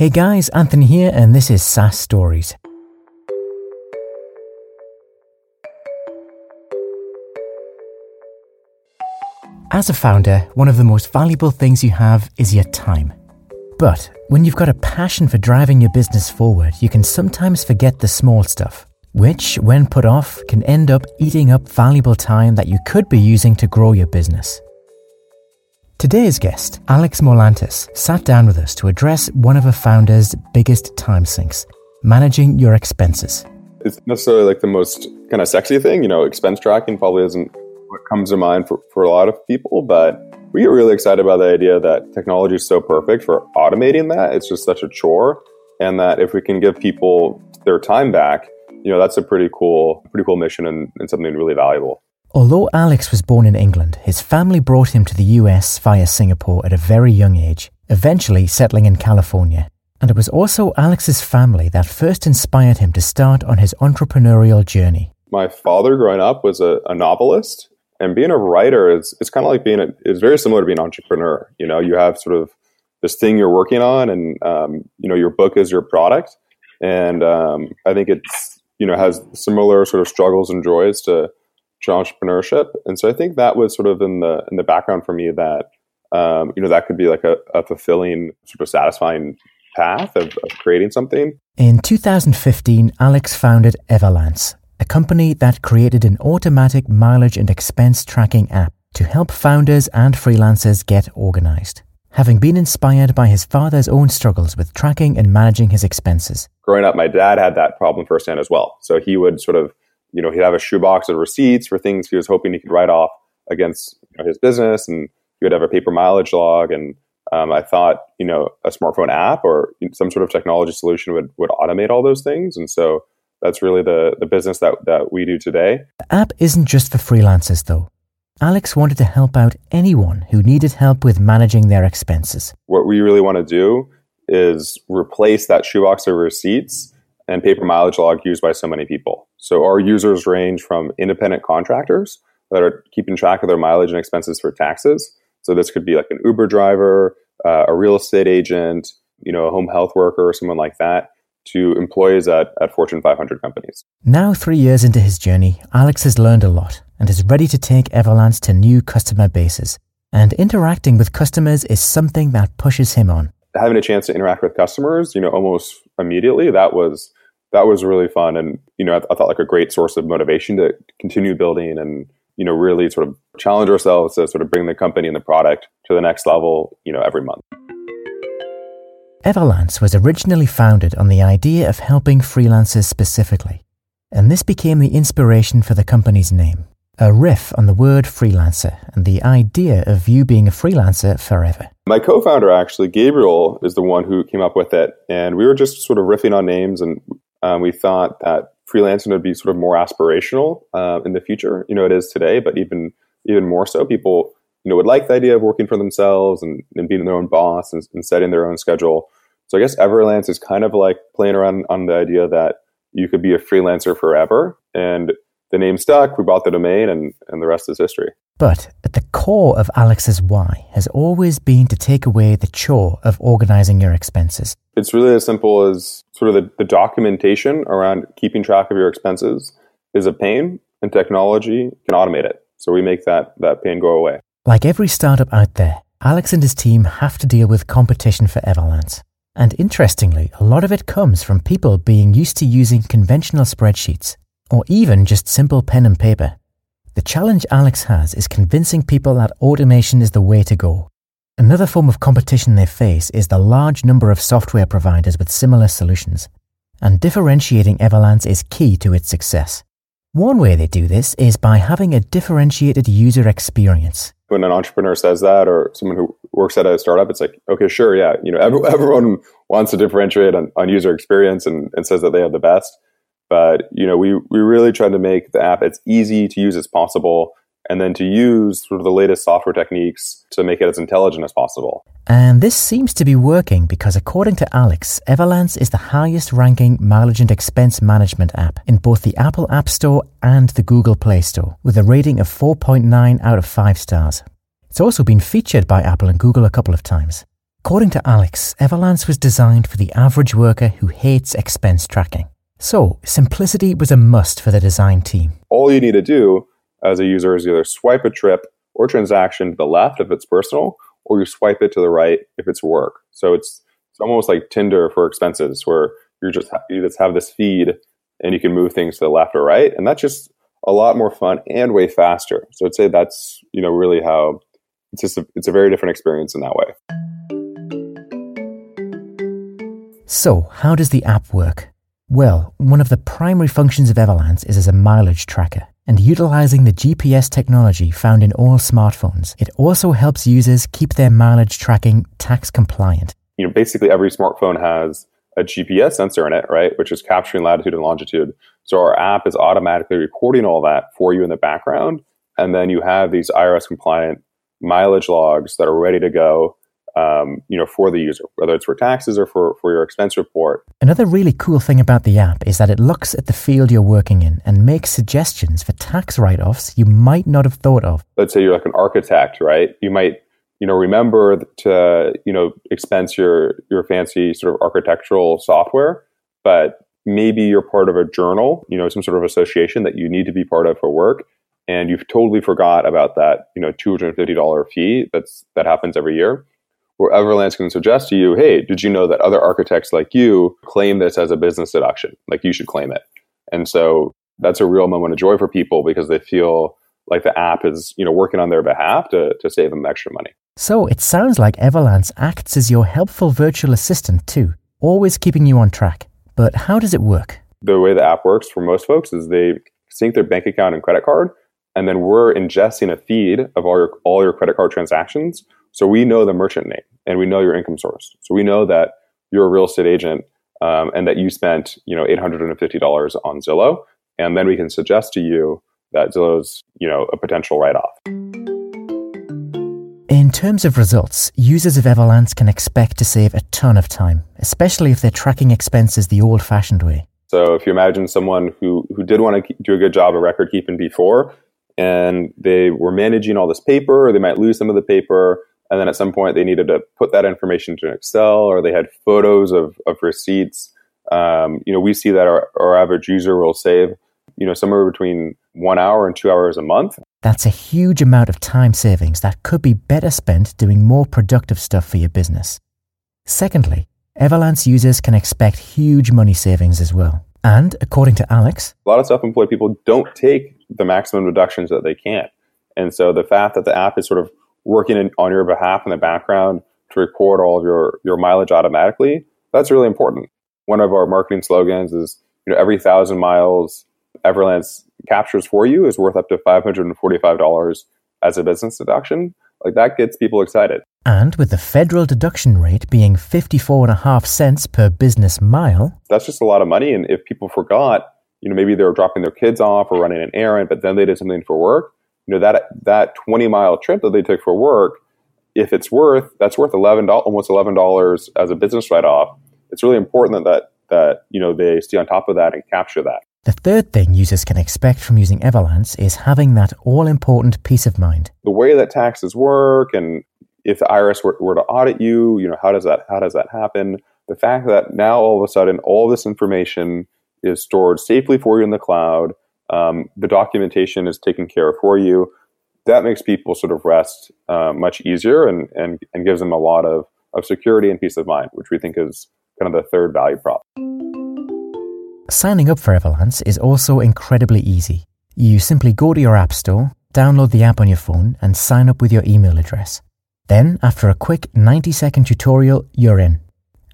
Hey guys, Anthony here, and this is SaaS Stories. As a founder, one of the most valuable things you have is your time. But when you've got a passion for driving your business forward, you can sometimes forget the small stuff, which, when put off, can end up eating up valuable time that you could be using to grow your business. Today's guest, Alex Morlantis, sat down with us to address one of a founder's biggest time sinks managing your expenses. It's necessarily like the most kind of sexy thing, you know, expense tracking probably isn't what comes to mind for, for a lot of people, but we get really excited about the idea that technology is so perfect for automating that. It's just such a chore. And that if we can give people their time back, you know, that's a pretty cool, pretty cool mission and, and something really valuable. Although Alex was born in England, his family brought him to the US via Singapore at a very young age, eventually settling in California. And it was also Alex's family that first inspired him to start on his entrepreneurial journey. My father, growing up, was a, a novelist, and being a writer is it's kind of like being a, it's very similar to being an entrepreneur. You know, you have sort of this thing you're working on, and um, you know your book is your product, and um, I think it's you know has similar sort of struggles and joys to entrepreneurship. And so I think that was sort of in the in the background for me that um, you know that could be like a, a fulfilling, sort of satisfying path of, of creating something. In 2015, Alex founded Everlance, a company that created an automatic mileage and expense tracking app to help founders and freelancers get organized. Having been inspired by his father's own struggles with tracking and managing his expenses. Growing up, my dad had that problem firsthand as well. So he would sort of you know, he'd have a shoebox of receipts for things he was hoping he could write off against you know, his business, and he would have a paper mileage log. And um, I thought, you know, a smartphone app or some sort of technology solution would would automate all those things. And so that's really the the business that that we do today. The app isn't just for freelancers, though. Alex wanted to help out anyone who needed help with managing their expenses. What we really want to do is replace that shoebox of receipts and paper mileage log used by so many people. So our users range from independent contractors that are keeping track of their mileage and expenses for taxes. So this could be like an Uber driver, uh, a real estate agent, you know, a home health worker, or someone like that, to employees at, at Fortune 500 companies. Now, three years into his journey, Alex has learned a lot and is ready to take Everlance to new customer bases. And interacting with customers is something that pushes him on. Having a chance to interact with customers, you know, almost immediately, that was that was really fun and you know I, I, thought like a great source of motivation to continue building and you know really sort of challenge ourselves to sort of bring the company and the product to the next level you know every month everlance was originally founded on the idea of helping freelancers specifically and this became the inspiration for the company's name a riff on the word freelancer and the idea of you being a freelancer forever. My co founder, actually, Gabriel, is the one who came up with it. And we were just sort of riffing on names and um, we thought that freelancing would be sort of more aspirational uh, in the future. You know, it is today, but even even more so, people you know would like the idea of working for themselves and, and being their own boss and, and setting their own schedule. So I guess Everlance is kind of like playing around on the idea that you could be a freelancer forever. And the name stuck. We bought the domain, and, and the rest is history. But at the core of Alex's why has always been to take away the chore of organizing your expenses. It's really as simple as sort of the, the documentation around keeping track of your expenses is a pain, and technology can automate it. So we make that, that pain go away. Like every startup out there, Alex and his team have to deal with competition for Everlance. And interestingly, a lot of it comes from people being used to using conventional spreadsheets or even just simple pen and paper. The challenge Alex has is convincing people that automation is the way to go. Another form of competition they face is the large number of software providers with similar solutions, and differentiating Everlance is key to its success. One way they do this is by having a differentiated user experience. When an entrepreneur says that, or someone who works at a startup, it's like, okay, sure, yeah, you know, everyone wants to differentiate on, on user experience and, and says that they have the best. But you know, we we really tried to make the app as easy to use as possible, and then to use sort of the latest software techniques to make it as intelligent as possible. And this seems to be working because, according to Alex, Everlance is the highest ranking mileage and expense management app in both the Apple App Store and the Google Play Store, with a rating of 4.9 out of 5 stars. It's also been featured by Apple and Google a couple of times. According to Alex, Everlance was designed for the average worker who hates expense tracking. So, simplicity was a must for the design team. All you need to do as a user is either swipe a trip or transaction to the left if it's personal, or you swipe it to the right if it's work. So it's it's almost like Tinder for expenses, where you're just you just have this feed and you can move things to the left or right, and that's just a lot more fun and way faster. So I'd say that's you know really how it's just a, it's a very different experience in that way. So, how does the app work? Well, one of the primary functions of Everlance is as a mileage tracker, and utilizing the GPS technology found in all smartphones, it also helps users keep their mileage tracking tax compliant. You know, basically every smartphone has a GPS sensor in it, right, which is capturing latitude and longitude. So our app is automatically recording all that for you in the background, and then you have these IRS compliant mileage logs that are ready to go um, you know, for the user, whether it's for taxes or for, for your expense report. Another really cool thing about the app is that it looks at the field you're working in and makes suggestions for tax write-offs you might not have thought of. Let's say you're like an architect, right? You might, you know, remember to, you know, expense your your fancy sort of architectural software, but maybe you're part of a journal, you know, some sort of association that you need to be part of for work and you've totally forgot about that, you know, $250 fee that's that happens every year where Everlance can suggest to you, hey, did you know that other architects like you claim this as a business deduction? Like you should claim it. And so that's a real moment of joy for people because they feel like the app is, you know, working on their behalf to, to save them extra money. So it sounds like Everlance acts as your helpful virtual assistant too, always keeping you on track. But how does it work? The way the app works for most folks is they sync their bank account and credit card, and then we're ingesting a feed of all your all your credit card transactions so we know the merchant name and we know your income source. So we know that you're a real estate agent um, and that you spent you know $850 on Zillow, and then we can suggest to you that Zillow's you know a potential write-off. In terms of results, users of Everlance can expect to save a ton of time, especially if they're tracking expenses the old-fashioned way. So if you imagine someone who who did want to do a good job of record keeping before, and they were managing all this paper, or they might lose some of the paper, and then at some point they needed to put that information into Excel or they had photos of, of receipts. Um, you know, we see that our, our average user will save, you know, somewhere between one hour and two hours a month. That's a huge amount of time savings that could be better spent doing more productive stuff for your business. Secondly, Everlance users can expect huge money savings as well. And according to Alex, a lot of self employed people don't take the maximum deductions that they can. And so the fact that the app is sort of working in, on your behalf in the background to record all of your, your mileage automatically, that's really important. One of our marketing slogans is, you know, every thousand miles Everlance captures for you is worth up to $545 as a business deduction. Like that gets people excited. And with the federal deduction rate being 54.5 cents per business mile, that's just a lot of money. And if people forgot, you know, maybe they were dropping their kids off or running an errand, but then they did something for work, you know that that 20 mile trip that they took for work if it's worth that's worth 11 almost 11 dollars as a business write off it's really important that that you know they stay on top of that and capture that the third thing users can expect from using Everlance is having that all important peace of mind. The way that taxes work and if the IRS were, were, to audit you, you know, how does that how does that happen? The fact that now all of a sudden all this information is stored safely for you in the cloud, um, the documentation is taken care of for you. That makes people sort of rest uh, much easier and, and, and gives them a lot of, of security and peace of mind, which we think is kind of the third value prop. Signing up for Everlance is also incredibly easy. You simply go to your App Store, download the app on your phone, and sign up with your email address. Then, after a quick 90 second tutorial, you're in.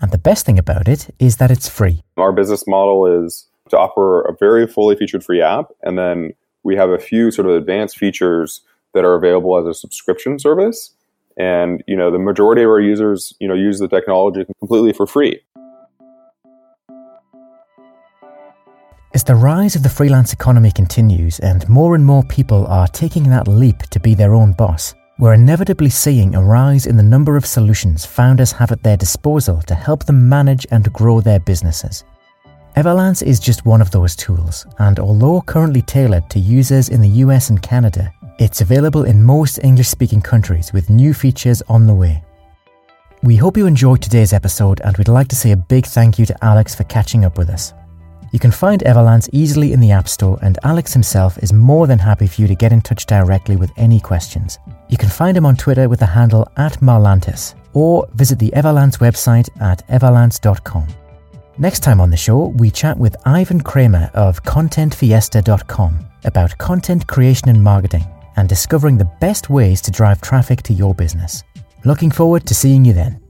And the best thing about it is that it's free. Our business model is to offer a very fully featured free app. And then we have a few sort of advanced features that are available as a subscription service. And, you know, the majority of our users, you know, use the technology completely for free. As the rise of the freelance economy continues and more and more people are taking that leap to be their own boss, we're inevitably seeing a rise in the number of solutions founders have at their disposal to help them manage and grow their businesses. Everlance is just one of those tools, and although currently tailored to users in the US and Canada, it's available in most English speaking countries with new features on the way. We hope you enjoyed today's episode, and we'd like to say a big thank you to Alex for catching up with us. You can find Everlance easily in the App Store, and Alex himself is more than happy for you to get in touch directly with any questions. You can find him on Twitter with the handle at Marlantis, or visit the Everlance website at everlance.com. Next time on the show, we chat with Ivan Kramer of ContentFiesta.com about content creation and marketing and discovering the best ways to drive traffic to your business. Looking forward to seeing you then.